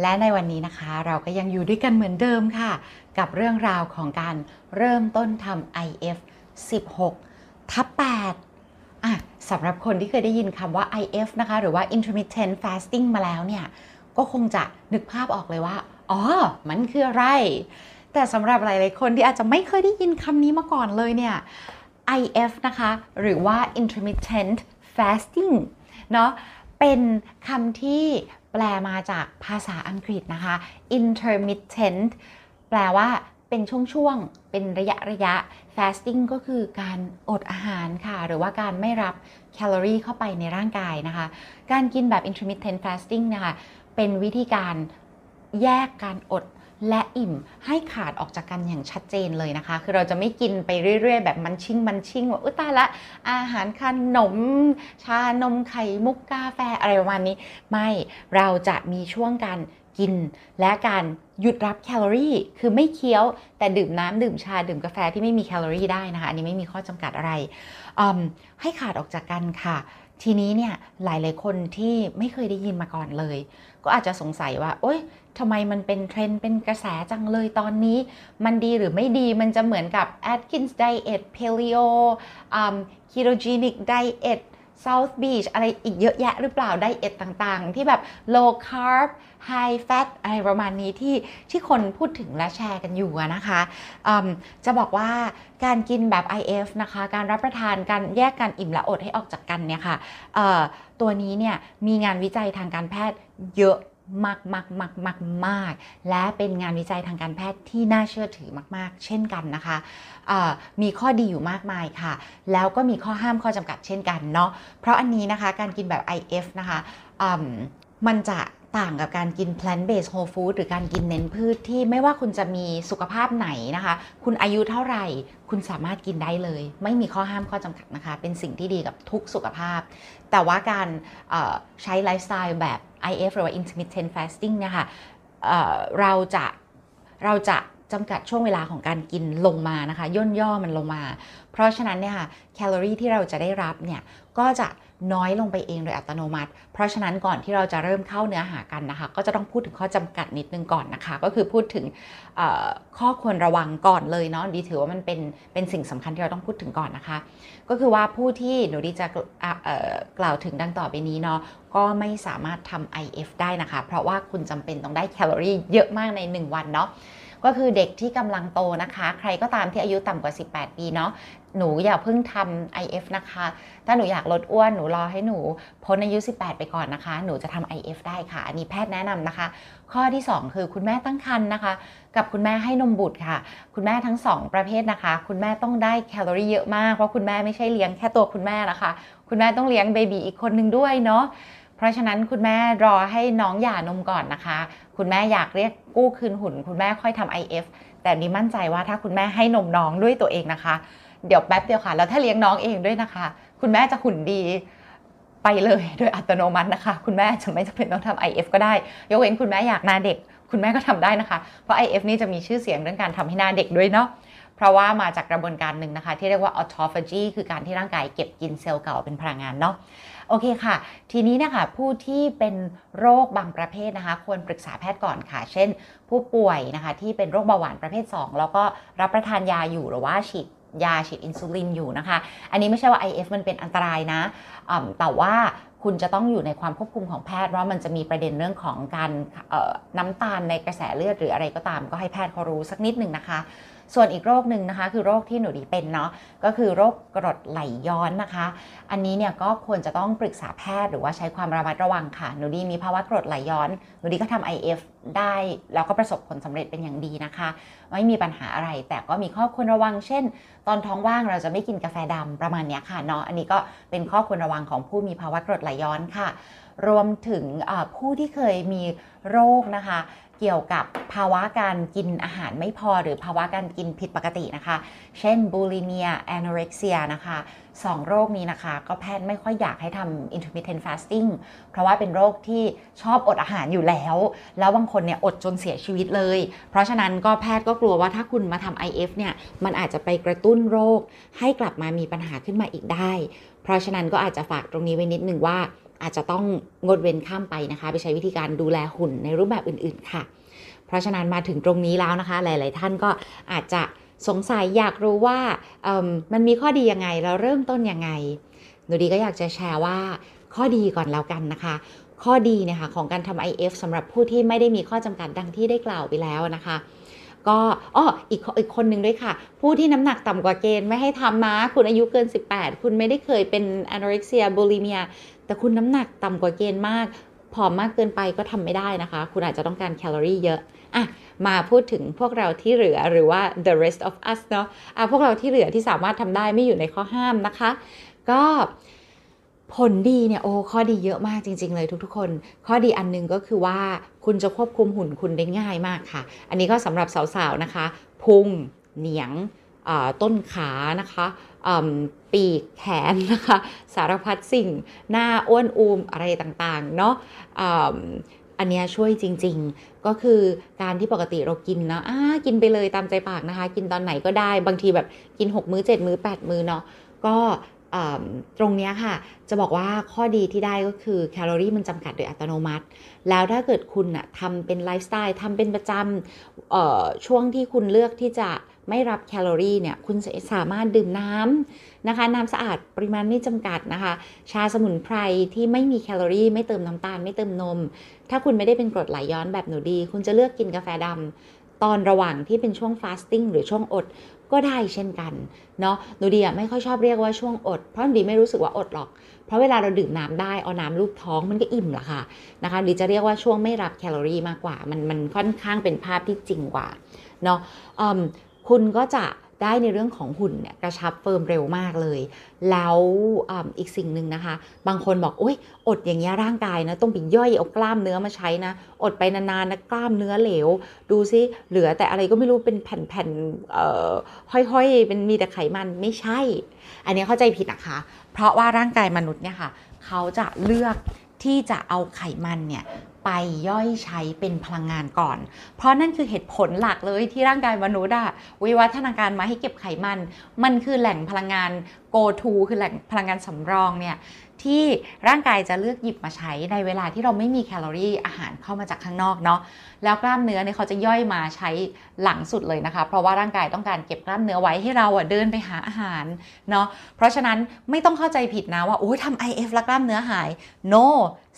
และในวันนี้นะคะเราก็ยังอยู่ด้วยกันเหมือนเดิมค่ะ กับเรื่องราวของการเริ่มต้นทำ IF 16 ทับ8อะสำหรับคนที่เคยได้ยินคำว่า IF นะคะ หรือว่า intermittent fasting มาแล้วเนี่ย ก็คงจะนึกภาพออกเลยว่า อ๋อ มันคืออะไร แต่สำหรับหลายๆคนที่อาจจะไม่เคยได้ยินคำนี้มาก่อนเลยเนี่ย IF นะคะ หรือว่า intermittent fasting เนาะ เป็นคำที่แปลมาจากภาษาอังกฤษนะคะ intermittent แปลว่าเป็นช่วงๆ เป็นระยะระยะ fasting ก็คือการอดอาหารค่ะ หรือว่าการไม่รับแคลอรี่เข้าไปในร่างกายนะคะ การกินแบบ intermittent fasting นะคะ เป็นวิธีการแยกการอด และอิ่มให้ขาดออกจากกันอย่างชัดเจนเลยนะคะ คือเราจะไม่กินไปเรื่อย ๆ แบบมันชิ่งมันชิ่งว่าอุ้ยตายละ อาหารขนม ชานมไข่มุกกาแฟอะไรประมาณนี้ ไม่เราจะมีช่วงการกิน และการหยุดรับแคลอรี่ คือไม่เคี้ยวแต่ดื่มน้ำดื่มชาดื่มกาแฟที่ไม่มีแคลอรี่ได้นะคะ อันนี้ไม่มีข้อจำกัดอะไรให้ขาดออกจากกันค่ะ ทีนี้เนี่ยหลาย ๆ คนที่ไม่เคยได้ยินมาก่อนเลย ก็อาจจะสงสัยว่า โอ๊ยทำไมมันเป็นเทรนด์เป็นกระแสจังเลยตอนนี้ มันดีหรือไม่ดีมันจะเหมือนกับ Atkins Diet Paleo um, Ketogenic Diet South Beach อะไรอีกเยอะแยะหรือเปล่าไดเอทต่างๆ ที่แบบ low carb high fat อะไรประมาณนี้ที่ที่คนพูดถึงและแชร์กันอยู่นะคะจะบอกว่าการกินแบบ IF นะคะ การรับประทานการแยกการอิ่มและอดให้ออกจากกันเนี่ยค่ะเอ่อตัวนี้เนี่ยมีงานวิจัยทางการแพทย์เยอะ มากมากมากมากมากและเป็นงานวิจัยทางการแพทย์ที่น่าเชื่อถือมาก ๆ เช่นกันนะคะมีข้อดีอยู่มากมายค่ะ แล้วก็มีข้อห้ามข้อจำกัดเช่นกันเนาะเพราะอันนี้นะคะการกินแบบ IF นะคะมันจะ ต่างกับการกิน plant based whole food หรือการกินเน้นพืชที่ไม่ว่าคุณจะมีสุขภาพไหนนะคะ คุณอายุเท่าไหร่ คุณสามารถกินได้เลย ไม่มีข้อห้ามข้อจำกัดนะคะ เป็นสิ่งที่ดีกับทุกสุขภาพ แต่ว่าการใช้ไลฟ์สไตล์แบบ IF หรือว่า intermittent fasting เนี่ยค่ะเเราจะเราจะจำกัดช่วงเวลาของการกินลงมานะคะ ย่นย่อมันลงมา เพราะฉะนั้นเนี่ยค่ะแคลอรี่ที่เราจะได้รับเนี่ยก็จะ น้อยลงไปเองโดยอัตโนมัติ เพราะฉะนั้นก่อนที่เราจะเริ่มเข้าเนื้อหากันนะคะ ก็จะต้องพูดถึงข้อจำกัดนิดนึงก่อนนะคะ ก็คือพูดถึงข้อควรระวังก่อนเลยเนาะดีถือว่ามันเป็นเป็นสิ่งสำคัญที่เราต้องพูดถึงก่อนนะคะ ก็คือว่าผู้ที่หนูดีจะกล่าวถึงดังต่อไปนี้เนาะก็ไม่สามารถทำ IF ได้นะคะ เพราะว่าคุณจำเป็นต้องได้แคลอรี่เยอะมากใน 1 วันเนาะ ก็คือเด็กที่กำลังโตนะคะ ใครก็ตามที่อายุต่ำกว่า 18 ปีเนาะหนูอย่าเพิ่งทำ IF นะคะ ถ้าหนูอยากลดอ้วนหนูรอให้หนูพ้นอายุ 18 ไปก่อนนะคะ หนูจะทำ IF ได้ค่ะ อันนี้แพทย์แนะนำนะคะ ข้อที่ 2 คือคุณแม่ตั้งครรภ์นะคะ กับคุณแม่ให้นมบุตรค่ะ คุณแม่ทั้ง 2 ประเภทนะคะ คุณแม่ต้องได้แคลอรี่เยอะมาก เพราะคุณแม่ไม่ใช่เลี้ยงแค่ตัวคุณแม่นะคะ คุณแม่ต้องเลี้ยงเบบีอีกคนหนึ่งด้วยเนาะ เพราะฉะนั้นคุณแม่รอให้น้องหย่านมก่อนนะคะ คุณแม่อยากเรียกกู้คืนหุ่น คุณแม่ค่อยทำ IF แต่นี้มั่นใจว่าถ้าคุณแม่ให้นมน้องด้วยตัวเองนะคะ เดี๋ยวแป๊บเดียวค่ะ แล้วถ้าเลี้ยงน้องเองด้วยนะคะ คุณแม่จะหุ่นดีไปเลยโดยอัตโนมัตินะคะ คุณแม่จะไม่จำเป็นต้องทำ IF ก็ได้ ยกเว้นคุณแม่อยากหน้าเด็ก คุณแม่ก็ทำได้นะคะ เพราะ IF นี่จะมีชื่อเสียงเรื่องการทำให้หน้าเด็กด้วยเนาะเพราะว่ามาจากกระบวนการหนึ่งนะคะ ที่เรียกว่า autophagy คือการที่ร่างกายเก็บกินเซลล์เก่าเป็นพลังงานเนาะ โอเคค่ะ ทีนี้นะคะผู้ที่เป็นโรคบางประเภทนะคะควรปรึกษาแพทย์ก่อนค่ะ เช่น ผู้ป่วยนะคะที่เป็นโรคเบาหวานประเภท 2 แล้วก็รับประทานยาอยู่หรือว่าฉีดยาฉีดอินซูลินอยู่นะคะ อันนี้ไม่ใช่ว่า IF มันเป็นอันตรายนะ แต่ว่าคุณจะต้องอยู่ในความควบคุมของแพทย์ว่ามันจะมีประเด็นเรื่องของการน้ำตาลในกระแสเลือดหรืออะไรก็ตามก็ให้แพทย์เขารู้สักนิดหนึ่งนะคะ ส่วนอีกโรคหนึ่งนะคะ คือโรคที่หนูดีเป็นเนาะก็คือโรคกรดไหลย้อนนะคะ อันนี้เนี่ยก็ควรจะต้องปรึกษาแพทย์หรือว่าใช้ความระมัดระวังค่ะ หนูดีมีภาวะกรดไหลย้อน หนูดีก็ทำ IF ได้แล้วก็ประสบผลสำเร็จเป็นอย่างดีนะคะ ไม่มีปัญหาอะไร แต่ก็มีข้อควรระวัง เช่น ตอนท้องว่างเราจะไม่กินกาแฟดำประมาณนี้ค่ะเนาะอันนี้ก็เป็นข้อควรระวังของผู้มีภาวะกรดไหลย้อนค่ะ รวมถึงผู้ที่เคยมีโรคนะคะ กี่ยวกับภาวะการกินอาหารไม่พอ หรือภาวะการกินผิดปกตินะคะ เช่นบูลิเมียแอนอเร็กเซียนะคะสองโรคนี้นะคะ ก็แพทย์ไม่ค่อยอยากให้ทำ intermittent fasting เพราะว่าเป็นโรคที่ชอบอดอาหารอยู่แล้ว แล้วบางคนเนี่ยอดจนเสียชีวิตเลย เพราะฉะนั้นก็แพทย์ก็กลัวว่าถ้าคุณมาทำ IF เนี่ย มันอาจจะไปกระตุ้นโรค ให้กลับมามีปัญหาขึ้นมาอีกได้ เพราะฉะนั้นก็อาจจะฝากตรงนี้ไว้นิดหนึ่งว่า อาจจะต้องงดเว้นข้ามไปนะคะ ไปใช้วิธีการดูแลหุ่นในรูปแบบอื่น ๆ ค่ะ เพราะฉะนั้นมาถึงตรงนี้แล้วนะคะ หลาย ๆ ท่านก็อาจจะสงสัยอยากรู้ว่ามันมีข้อดียังไงแล้วเริ่มต้นยังไง หนูดีก็อยากจะแชร์ว่าข้อดีก่อนแล้วกันนะคะ ข้อดีนะคะของการทำ IF สำหรับผู้ที่ไม่ได้มีข้อจำกัดดังที่ได้กล่าวไปแล้วนะคะก็อ้ออีกอีกคนหนึ่งด้วยค่ะ ผู้ที่น้ำหนักต่ำกว่าเกณฑ์ไม่ให้ทำนะ คุณอายุเกิน 18 คุณไม่ได้เคยเป็น anorexia bulimia แต่คุณน้ำหนักต่ำกว่าเกณฑ์มากผอมมากเกินไปก็ทำไม่ได้นะคะ คุณอาจจะต้องการแคลอรี่เยอะอะมาพูดถึงพวกเราที่เหลือหรือว่า the rest of us เนาะอะพวกเราที่เหลือที่สามารถทำได้ไม่อยู่ในข้อห้ามนะคะ ก็ผลดีเนี่ยโอ้ข้อดีเยอะมากจริง ๆ เลยทุกๆ คน ข้อดีอันนึงก็คือว่าคุณจะควบคุมหุ่นคุณได้ง่ายมากค่ะ อันนี้ก็สำหรับสาวๆนะคะ พุงเหนียงต้นขานะคะ ปีกแขนนะคะ สารพัดสิ่งหน้าอ้วนอูมอะไรต่างๆ เนาะอันนี้ช่วยจริง ๆ ก็คือการที่ปกติเรากินนะอ่ากินไปเลยตามใจปากนะคะ กินตอนไหนก็ได้ บางทีแบบกิน 6 มื้อ 7 มื้อ 8 มื้อเนาะ ก็ตรงนี้ค่ะ จะบอกว่าข้อดีที่ได้ก็คือแคลอรี่มันจำกัดโดยอัตโนมัติ แล้วถ้าเกิดคุณอะทำเป็นไลฟ์สไตล์ทำเป็นประจำช่วงที่คุณเลือกที่จะ ไม่รับแคลอรี่เนี่ยคุณสามารถดื่มน้ำนะคะน้ำสะอาดปริมาณไม่จำกัดนะคะ ชาสมุนไพรที่ไม่มีแคลอรี่ ไม่เติมน้ำตาล ไม่เติมนม ถ้าคุณไม่ได้เป็นกรดไหลย้อนแบบหนูดี คุณจะเลือกกินกาแฟดำตอนระหว่างที่เป็นช่วง fasting หรือช่วงอดก็ได้เช่นกันเนาะหนูดีอะไม่ค่อยชอบเรียกว่าช่วงอด เพราะหนูดีไม่รู้สึกว่าอดหรอก เพราะเวลาเราดื่มน้ำได้เอาน้ำลูบท้องมันก็อิ่มละค่ะนะคะดีจะเรียกว่าช่วงไม่รับแคลอรี่มากกว่า มันมันค่อนข้างเป็นภาพที่จริงกว่าเนาะ คุณก็จะได้ในเรื่องของหุ่นเนี่ยกระชับ firm เร็วมากเลย แล้วออีกสิ่งหนึ่งนะคะ บางคนบอกโอ้ยอดอย่างเงี้ยร่างกายนะต้องไปย่อยเอากล้ามเนื้อมาใช้นะ อดไปนานๆนะกล้ามเนื้อเหลว ดูซิเหลือแต่อะไรก็ไม่รู้เป็นแผ่นๆห้อยๆ เป็นมีแต่ไขมันไม่ใช่ อันนี้เข้าใจผิดนะคะ เพราะว่าร่างกายมนุษย์เนี่ยค่ะ เขาจะเลือกที่จะเอาไขมันเนี่ย ไปย่อยใช้เป็นพลังงานก่อน เพราะนั่นคือเหตุผลหลักเลยที่ร่างกายมนุษย์อะวิวัฒนาการมาให้เก็บไขมัน มันคือแหล่งพลังงาน go to คือแหล่งพลังงานสำรองเนี่ยที่ร่างกายจะเลือกหยิบมาใช้ในเวลาที่เราไม่มีแคลอรี่อาหารเข้ามาจากข้างนอกเนาะแล้วกล้ามเนื้อเนี่ยเขาจะย่อยมาใช้หลังสุดเลยนะคะ เพราะว่าร่างกายต้องการเก็บกล้ามเนื้อไว้ให้เราอะเดินไปหาอาหารเนาะเพราะฉะนั้นไม่ต้องเข้าใจผิดนะว่าโอ้ยทำ IF แล้วกล้ามเนื้อหาย no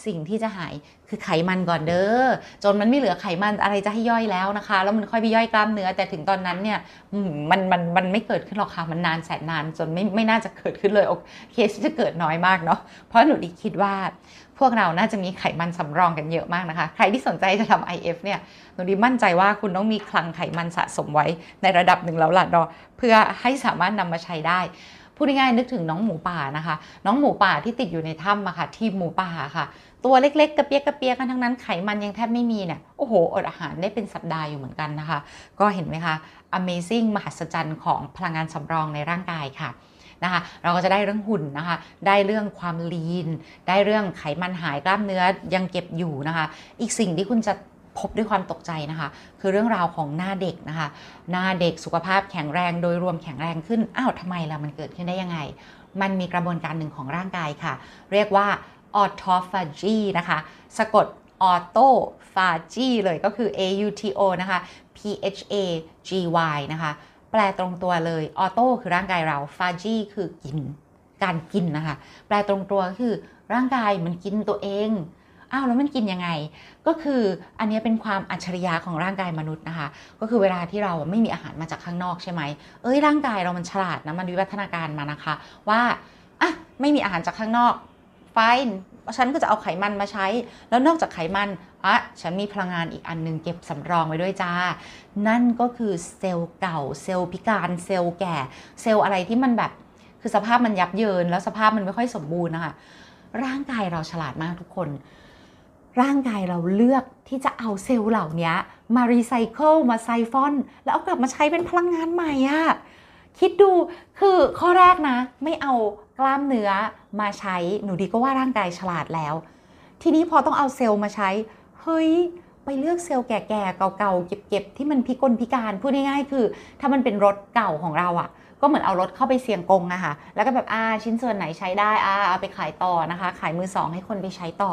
สิ่งที่จะหาย คือไขมันก่อนเด้อจนมันไม่เหลือไขมันอะไรจะให้ย่อยแล้วนะคะ แล้วมันค่อยไปย่อยกล้ามเนื้อ แต่ถึงตอนนั้นเนี่ยมันมันมันไม่เกิดขึ้นหรอกค่ะมันนานแสนนาน จนไม่ไม่น่าจะเกิดขึ้นเลยโอเคสจะเกิดน้อยมากเนาะเพราะหนูดีคิดว่าพวกเราน่าจะมีไขมันสำรองกันเยอะมากนะคะ ใครที่สนใจจะทำ IF เนี่ย หนูดีมั่นใจว่าคุณต้องมีคลังไขมันสะสมไว้ในระดับหนึ่งแล้วล่ะเนาะเพื่อให้สามารถนำมาใช้ได้ พูดง่ายๆนึกถึงน้องหมูป่านะคะ น้องหมูป่าที่ติดอยู่ในถ้ำอะค่ะ ทีมหมูป่าค่ะ ตัวเล็กๆ กระเปียกกระเปียกกันทั้งนั้นไขมันยังแทบไม่มีเนี่ยโอ้โหอดอาหารได้เป็นสัปดาห์อยู่เหมือนกันนะคะ ก็เห็นไหมคะ Amazing มหัศจรรย์ของพลังงานสำรองในร่างกายค่ะนะคะเราก็จะได้เรื่องหุ่นนะคะ ได้เรื่องความลีน ได้เรื่องไขมันหายกล้ามเนื้อยังเก็บอยู่นะคะ อีกสิ่งที่คุณจะพบด้วยความตกใจนะคะ คือเรื่องราวของหน้าเด็กนะคะ หน้าเด็กสุขภาพแข็งแรงโดยรวมแข็งแรงขึ้น อ้าวทำไมล่ะมันเกิดขึ้นได้ยังไง มันมีกระบวนการหนึ่งของร่างกายค่ะ เรียกว่า ออโตฟาจีนะคะ สะกดออโตฟาจีเลยก็คือ A U T O นะคะ P H A G Y นะคะ แปลตรงตัวเลยออโตคือร่างกายเราฟาจีคือกิน การกินนะคะ แปลตรงตัวก็คือร่างกายมันกินตัวเอง อ้าวแล้วมันกินยังไง ก็คืออันนี้เป็นความอัจฉริยะของร่างกายมนุษย์นะคะ ก็คือเวลาที่เราไม่มีอาหารมาจากข้างนอกใช่ไหม เอ้ยร่างกายเรามันฉลาดนะ มันวิวัฒนาการมานะคะ ว่าอะไม่มีอาหารจากข้างนอก ไฟฉันก็จะเอาไขมันมาใช้ แล้วนอกจากไขมันอะฉันมีพลังงานอีกอันนึงเก็บสำรองไว้ด้วยจ้า นั่นก็คือเซลล์เก่า เซลล์พิการ เซลล์แก่ เซลล์อะไรที่มันแบบคือสภาพมันยับเยิน แล้วสภาพมันไม่ค่อยสมบูรณ์นะคะ ร่างกายเราฉลาดมากทุกคน ร่างกายเราเลือกที่จะเอาเซลล์เหล่านี้มารีไซเคิลมาไซฟอน แล้วเอากลับมาใช้เป็นพลังงานใหม่อะคิดดูคือข้อแรกนะ ไม่เอา กล้ามเนื้อมาใช้หนูดีก็ว่าร่างกายฉลาดแล้ว ทีนี้พอต้องเอาเซลล์มาใช้ เฮ้ย ไปเลือกเซลล์แก่ๆเก่าๆเก็บๆที่มันพิกลพิการพูดง่ายๆคือ ถ้ามันเป็นรถเก่าของเราอะก็เหมือนเอารถเข้าไปเสี่ยงกงอะค่ะแล้วก็แบบอ่าชิ้นส่วนไหนใช้ได้อ่าเอาไปขายต่อนะคะ ขายมือสองให้คนไปใช้ต่อ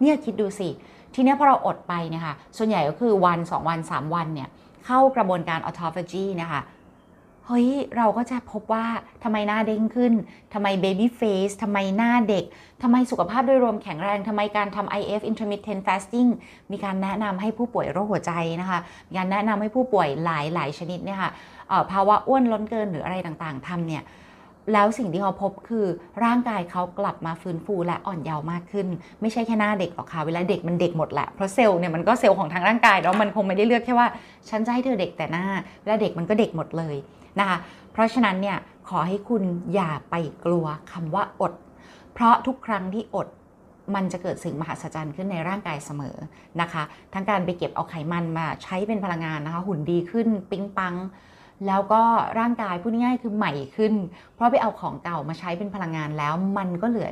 เนี่ยคิดดูสิทีนี้พอเราอดไปเนี่ยค่ะส่วนใหญ่ก็คือวัน 2 วัน 3 วันเนี่ยเข้ากระบวนการ autophagy นะคะ เฮ้ย เราก็จะพบว่าทำไมหน้าเด้งขึ้นทำไม baby face ทำไมหน้าเด็กทำไมสุขภาพโดยรวมแข็งแรงทำไมการทำ IF intermittent fasting มีการแนะนำให้ผู้ป่วยโรคหัวใจนะคะ มีการแนะนำให้ผู้ป่วยหลายหลายชนิดเนี่ยค่ะภาวะอ้วนล้นเกินหรืออะไรต่างๆทำเนี่ยแล้วสิ่งที่เขาพบคือร่างกายเขากลับมาฟื้นฟูและอ่อนเยาว์มากขึ้น ไม่ใช่แค่หน้าเด็กหรอกค่ะ เวลาเด็กมันเด็กหมดแหละ เพราะเซลล์เนี่ยมันก็เซลล์ของทางร่างกายแล้วมันคงไม่ได้เลือกแค่ว่า ฉันจะให้เธอเด็กแต่หน้าเวลาเด็กมันก็เด็กหมดเลย นะคะ เพราะฉะนั้นเนี่ยขอให้คุณอย่าไปกลัวคำว่าอด เพราะทุกครั้งที่อดมันจะเกิดสิ่งมหัศจรรย์ขึ้นในร่างกายเสมอนะคะ ทั้งการไปเก็บเอาไขมันมาใช้เป็นพลังงานนะคะ หุ่นดีขึ้นปิ๊งปัง แล้วก็ร่างกายพูดง่ายคือใหม่ขึ้น เพราะไปเอาของเก่ามาใช้เป็นพลังงานแล้ว มันก็เหลือ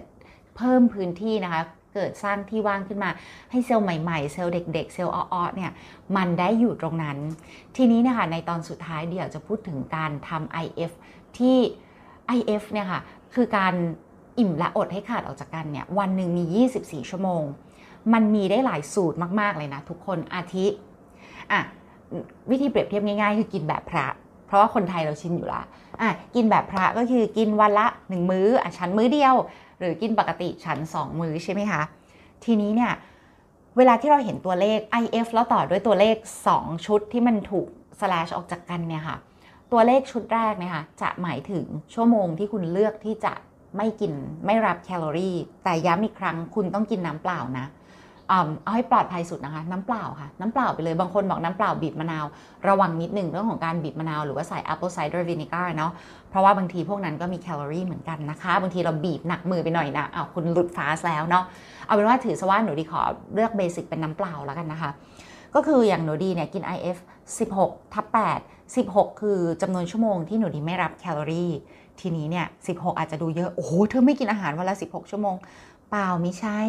เพิ่มพื้นที่นะคะ เกิดสร้างที่ว่างขึ้นมาให้เซลล์ใหม่ๆ เซลล์เด็ก ๆ เซลล์อ้อๆเนี่ยมันได้อยู่ตรงนั้น ทีนี้นะคะในตอนสุดท้ายเดี๋ยวจะพูดถึงการทำ IF ที่ IF เนี่ยค่ะคือการอิ่มและอดให้ขาดออกจากกันเนี่ยวันหนึ่งมี 24 ชั่วโมง มันมีได้หลายสูตรมากๆเลยนะทุกคนอาทิอะวิธีเปรียบเทียบง่ายๆ คือกินแบบพระ เพราะว่าคนไทยเราชินอยู่ละอะกินแบบพระก็คือกินวันละ1มื้ออะฉันมื้อเดียว หรือกินปกติฉัน 2 มื้อใช่ไหมคะ ทีนี้เนี่ย เวลาที่เราเห็นตัวเลข IF แล้วต่อด้วยตัวเลข 2 ชุดที่มันถูก slash ออกจากกันเนี่ยค่ะ ตัวเลขชุดแรกเนี่ยค่ะจะหมายถึงชั่วโมงที่คุณเลือกที่จะไม่กินไม่รับแคลอรี่ แต่ย้ำอีกครั้งคุณต้องกินน้ำเปล่านะ เอาให้ปลอดภัยสุดนะคะ น้ำเปล่าค่ะ น้ำเปล่าไปเลยบางคนบอกน้ำเปล่าบีบมะนาว ระวังนิดหนึ่งเรื่องของการบีบมะนาวหรือว่าใส่ apple cider vinegar เนาะเพราะว่าบางทีพวกนั้นก็มีแคลอรี่เหมือนกันนะคะ บางทีเราบีบหนักมือไปหน่อยนะอ้าวคุณหลุดฟาสแล้วเนาะเอาเป็นว่าถือซะว่าหนูดีขอเลือกเบสิกเป็นน้ำเปล่าแล้วกันนะคะ ก็คืออย่างหนูดีเนี่ยกิน IF 16ทับ8 16 คือจำนวนชั่วโมงที่หนูดีไม่รับแคลอรี่ทีนี้เนี่ย 16 อาจจะดูเยอะ โอ้โห เธอไม่กินอาหารวันละ 16 ชั่วโมง เปล่าไม่ใช่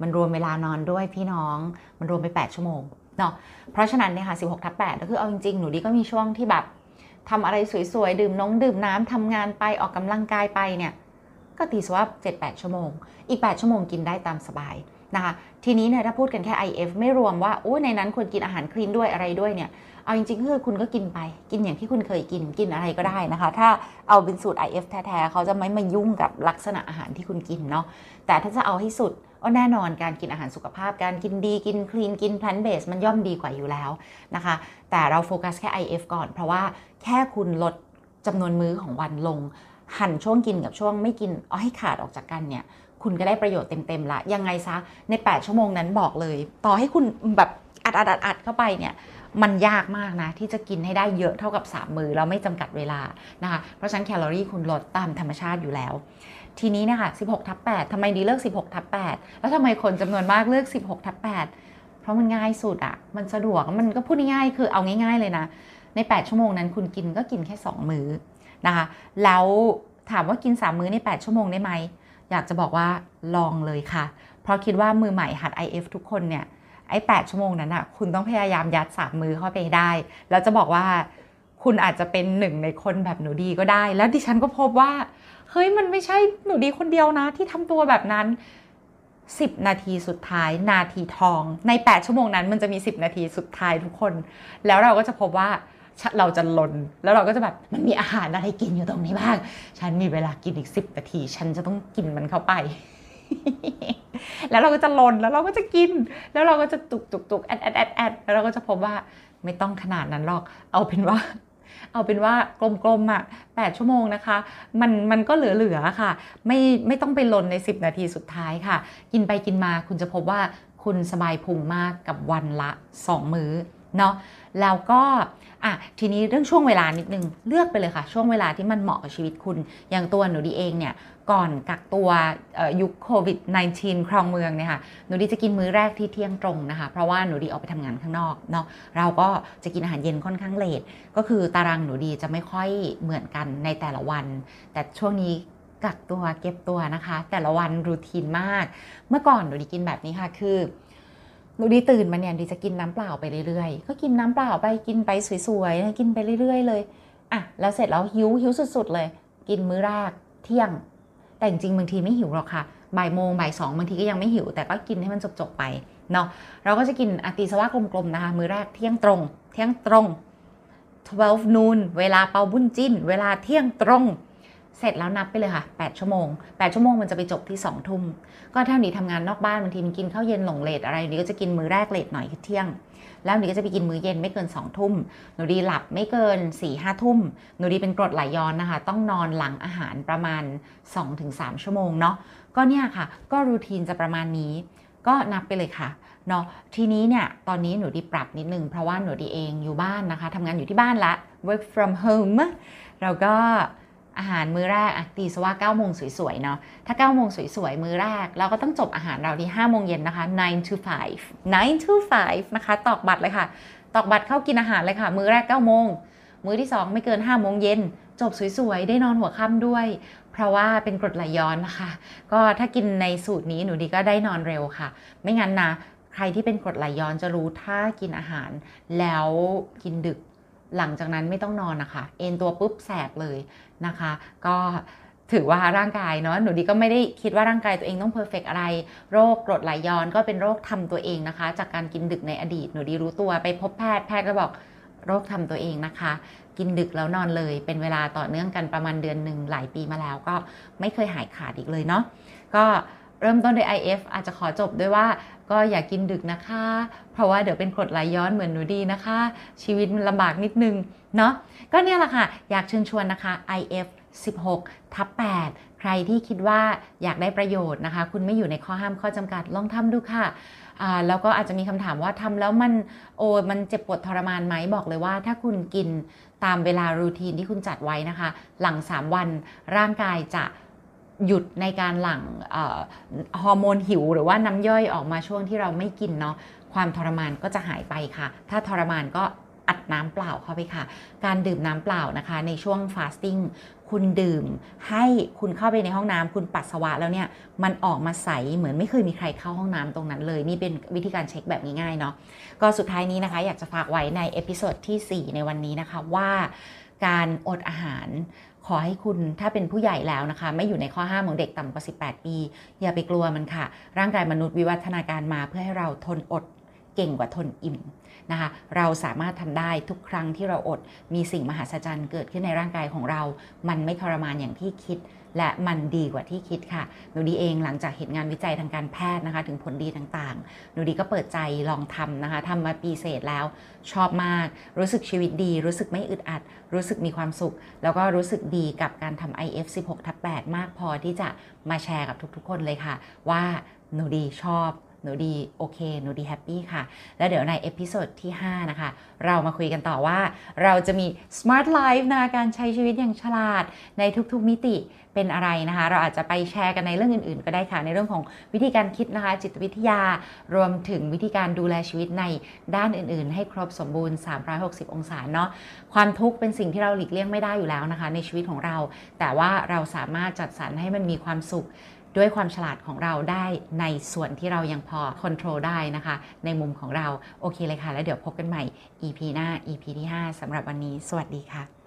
มันรวมเวลานอนด้วยพี่น้อง มันรวมไป 8 ชั่วโมงเนาะ เพราะฉะนั้นเนี่ยค่ะ 16 ทับ8ก็คือเอาจริงๆ หนูดีก็มีช่วงที่แบบทำอะไรสวยๆ ดื่มน้องดื่มน้ำทำงานไปออกกำลังกายไปเนี่ย ก็ตีสว่า 7-8 ชั่วโมง อีก 8 ชั่วโมงกินได้ตามสบาย นะคะทีนี้เนี่ยถ้าพูดกันแค่ IF ไม่รวมว่าโอ้ในนั้นควรกินอาหารคลีนด้วยอะไรด้วยเนี่ยเอาจริงๆคือคุณก็กินไปกินอย่างที่คุณเคยกินกินอะไรก็ได้นะคะ ถ้าเอาเป็นสูตร IF แท้ๆเขาจะไม่มายุ่งกับลักษณะอาหารที่คุณกินเนาะแต่ถ้าจะเอาให้สุดก็แน่นอนการกินอาหารสุขภาพ การกินดีกินคลีนกิน plant based มันย่อมดีกว่าอยู่แล้วนะคะ แต่เราโฟกัสแค่ IF ก่อน เพราะว่าแค่คุณลดจำนวนมื้อของวันลง หั่นช่วงกินกับช่วงไม่กินเอาให้ขาดออกจากกันเนี่ย คุณก็ได้ประโยชน์เต็มๆละยังไงซะใน 8 ชั่วโมงนั้นบอกเลย ต่อให้คุณแบบอัดอัดอัดอัดเข้าไปเนี่ยมันยากมากนะ ที่จะกินให้ได้เยอะเท่ากับ 3 มือแล้วไม่จำกัดเวลานะคะเพราะฉะนั้นแคลอรี่คุณลดตามธรรมชาติอยู่แล้ว ทีนี้นะคะ16ทับ8ทำไมดีเลือก 16ทับ8แล้วทำไมคนจำนวนมากเลือก 16ทับ8เพราะมันง่ายสุดอะมันสะดวกมันก็พูดง่ายๆคือเอาง่าย ๆเลยนะใน 8 ชั่วโมงนั้นคุณกินก็กินแค่ 2 มื้อนะคะแล้วถามว่ากิน 3 มื้อใน 8 ชั่วโมงได้ไหม อยากจะบอกว่าลองเลยค่ะ เพราะคิดว่ามือใหม่หัด IF ทุกคนเนี่ย ไอ้ 8 ชั่วโมงนั้นอะคุณต้องพยายามยัด3มือเข้าไปได้ แล้วจะบอกว่าคุณอาจจะเป็นหนึ่งในคนแบบหนูดีก็ได้ แล้วดิฉันก็พบว่า เฮ้ยมันไม่ใช่หนูดีคนเดียวนะ ที่ทำตัวแบบนั้น 10 นาทีสุดท้ายนาทีทอง ใน 8 ชั่วโมงนั้นมันจะมี 10 นาทีสุดท้ายทุกคน แล้วเราก็จะพบว่า เราจะลนแล้วเราก็จะแบบมันมีอาหารอะไรกินอยู่ตรงนี้บ้าง ฉันมีเวลากินอีก10นาที ฉันจะต้องกินมันเข้าไป แล้วเราก็จะลนแล้วเราก็จะกิน แล้วเราก็จะตุกตุกตุกแอดแอดแอดแอดแล้วเราก็จะพบว่าไม่ต้องขนาดนั้นหรอก เอาเป็นว่า เอาเป็นว่ากลมๆอะ8ชั่วโมงนะคะ มันมันก็เหลือๆค่ะ ไม่ไม่ต้องไปลนใน 10 นาทีสุดท้ายค่ะ กินไปกินมาคุณจะพบว่าคุณสบายพุงมากกับวันละ 2 มื้อเนาะ แล้วก็อะทีนี้เรื่องช่วงเวลานิดนึงเลือกไปเลยค่ะ ช่วงเวลาที่มันเหมาะกับชีวิตคุณ อย่างตัวหนูดีเองเนี่ยก่อนกักตัวยุคโควิด -19 ครองเมืองเนี่ยค่ะหนูดีจะกินมื้อแรกที่เที่ยงตรงนะคะ เพราะว่าหนูดีออกไปทำงานข้างนอกเนาะเราก็จะกินอาหารเย็นค่อนข้างเลทก็คือตารางหนูดีจะไม่ค่อยเหมือนกันในแต่ละวัน แต่ช่วงนี้กักตัวเก็บตัวนะคะ แต่ละวันรูทีนมาก เมื่อก่อนหนูดีกินแบบนี้ค่ะคือ หนูดีตื่นมาเนี่ยดีจะกินน้ำเปล่าไปเรื่อยๆ ก็กินน้ำเปล่าไปกินไปสวยๆ กินไปเรื่อยๆ เลยอะแล้วเสร็จแล้วหิวหิวสุดๆเลย กินมื้อแรกเที่ยง แต่จริงๆบางทีไม่หิวหรอกค่ะบ่ายโมงบ่ายสองบางทีก็ยังไม่หิว แต่ก็กินให้มันจบๆไปเนาะเราก็จะกินอตีสว่ากลมๆนะคะมื้อแรกเที่ยงตรง เที่ยงตรง 12 noon เวลาเปาบุญจิ้น เวลาเที่ยงตรง เสร็จแล้วนับไปเลยค่ะ 8 ชั่วโมง 8 ชั่วโมงมันจะไปจบที่ 2 ทุ่ม ก็ถ้าหนีทำงานนอกบ้านบางทีมันกินข้าวเย็นหลงเลทอะไรหนูก็จะกินมื้อแรกเลทหน่อยคือเที่ยง แล้วหนูก็จะไปกินมื้อเย็นไม่เกิน 2 ทุ่ม หนูดีหลับไม่เกิน4ี่ห้าทุ่ม หนูดีเป็นกรดไหลย้อนนะคะ ต้องนอนหลังอาหารประมาณ 2-3 ชั่วโมงเนาะ ก็เนี่ยค่ะ ก็รูทีนจะประมาณนี้ ก็นับไปเลยค่ะเนาะทีนี้เนี่ยตอนนี้หนูดีปรับนิดนึงเพราะว่าหนูดีเองอยู่บ้านนะคะทำงานอยู่ที่บ้านละ work from home เราก็ อาหารมื้อแรกอะตีสว่า9โมงสวยๆเนาะถ้า9โมงสวยๆ มื้อแรก เราก็ต้องจบอาหารเราที่5โมงเย็นนะคะ9 to 5 9 to 5นะคะ ตอกบัตรเลยค่ะ ตอกบัตรเข้ากินอาหารเลยค่ะ มื้อแรก9โมงมื้อที่ 2 ไม่เกิน5โมงเย็นจบสวยๆ ได้นอนหัวค่ำด้วย เพราะว่าเป็นกรดไหลย้อนนะคะ ก็ถ้ากินในสูตรนี้หนูดีก็ได้นอนเร็วค่ะ ไม่งั้นนะใครที่เป็นกรดไหลย้อนจะรู้ถ้ากินอาหาร แล้วกินดึก หลังจากนั้นไม่ต้องนอนนะคะ เอนตัวปุ๊บแสบเลย นะคะ ก็ถือว่าร่างกายเนาะหนูดีก็ไม่ได้คิดว่าร่างกายตัวเองต้องเพอร์เฟกอะไร โรคกรดไหลย้อนก็เป็นโรคทำตัวเองนะคะ จากการกินดึกในอดีตหนูดีรู้ตัวไปพบแพทย์แพทย์ก็บอกโรคทำตัวเองนะคะ กินดึกแล้วนอนเลย เป็นเวลาต่อเนื่องกันประมาณเดือนหนึ่งหลายปีมาแล้วก็ไม่เคยหายขาดอีกเลยเนาะก็เริ่มต้นด้วย IF อาจจะขอจบด้วยว่าก็อย่ากกินดึกนะคะ เพราะว่าเดี๋ยวเป็นกรดไหลย้อนเหมือนหนูดีนะคะ ชีวิตมันลำบากนิดนึง เนาะก็เนี่ยแหละค่ะ อยากเชิญชวนนะคะ IF 16ทับ8ใครที่คิดว่าอยากได้ประโยชน์นะคะ คุณไม่อยู่ในข้อห้ามข้อจำกัดลองทำดูค่ะแล้วก็อาจจะมีคำถามว่าทำแล้วมันโอ้มันเจ็บปวดทรมานไหมบอกเลยว่าถ้าคุณกินตามเวลารูทีนที่คุณจัดไว้นะคะ หลัง 3 วันร่างกายจะหยุดในการหลั่งฮอร์โมนหิว หรือว่าน้ำย่อยออกมาช่วงที่เราไม่กินเนาะความทรมานก็จะหายไปค่ะ ถ้าทรมานก็ อัดน้ำเปล่าเข้าไปค่ะ การดื่มน้ำเปล่านะคะ ในช่วงฟาสติ้งคุณดื่มให้คุณเข้าไปในห้องน้ำคุณปัสสาวะแล้วเนี่ยมันออกมาใสเหมือนไม่เคยมีใครเข้าห้องน้ำตรงนั้นเลย นี่เป็นวิธีการเช็คแบบง่ายๆเนาะก็สุดท้ายนี้นะคะ อยากจะฝากไว้ใน episode ที่ 4 ในวันนี้นะคะว่าการอดอาหารขอให้คุณถ้าเป็นผู้ใหญ่แล้วนะคะ ไม่อยู่ในข้อห้ามของเด็กต่ำกว่า 18 ปี อย่าไปกลัวมันค่ะ ร่างกายมนุษย์วิวัฒนาการมาเพื่อให้เราทนอด เก่งกว่าทนอิ่มนะคะ เราสามารถทำได้ทุกครั้งที่เราอด มีสิ่งมหัศจรรย์เกิดขึ้นในร่างกายของเรา มันไม่ทรมานอย่างที่คิด และมันดีกว่าที่คิดค่ะ หนูดีเองหลังจากเห็นงานวิจัยทางการแพทย์นะคะ ถึงผลดีต่างๆ หนูดีก็เปิดใจลองทำนะคะทำมาปีเศษแล้ว ชอบมาก รู้สึกชีวิตดี รู้สึกไม่อึดอัด รู้สึกมีความสุข แล้วก็รู้สึกดีกับการทำ IF 16ทับ8มากพอที่จะมาแชร์กับทุกๆ คนเลยค่ะ ว่าหนูดีชอบ หนูดีโอเค หนูดี happy ค่ะ แล้วเดี๋ยวใน episode ที่ 5 นะคะ เรามาคุยกันต่อว่า เราจะมี smart life นะการใช้ชีวิตอย่างฉลาดในทุกๆมิติเป็นอะไรนะคะ เราอาจจะไปแชร์กันในเรื่องอื่นๆ ก็ได้ค่ะ ในเรื่องของวิธีการคิดนะคะ จิตวิทยารวมถึงวิธีการดูแลชีวิตในด้านอื่นๆ ให้ครบสมบูรณ์ 360 องศาเนาะความทุกข์เป็นสิ่งที่เราหลีกเลี่ยงไม่ได้อยู่แล้วนะคะ ในชีวิตของเรา แต่ว่าเราสามารถจัดสรรให้มันมีความสุข ด้วยความฉลาดของเราได้ในส่วนที่เรายังพอควบคุมได้นะคะ ในมุมของเราโอเคเลยค่ะ แล้วเดี๋ยวพบกันใหม่ EP หน้า EP ที่ 5สำหรับวันนี้ สวัสดีค่ะ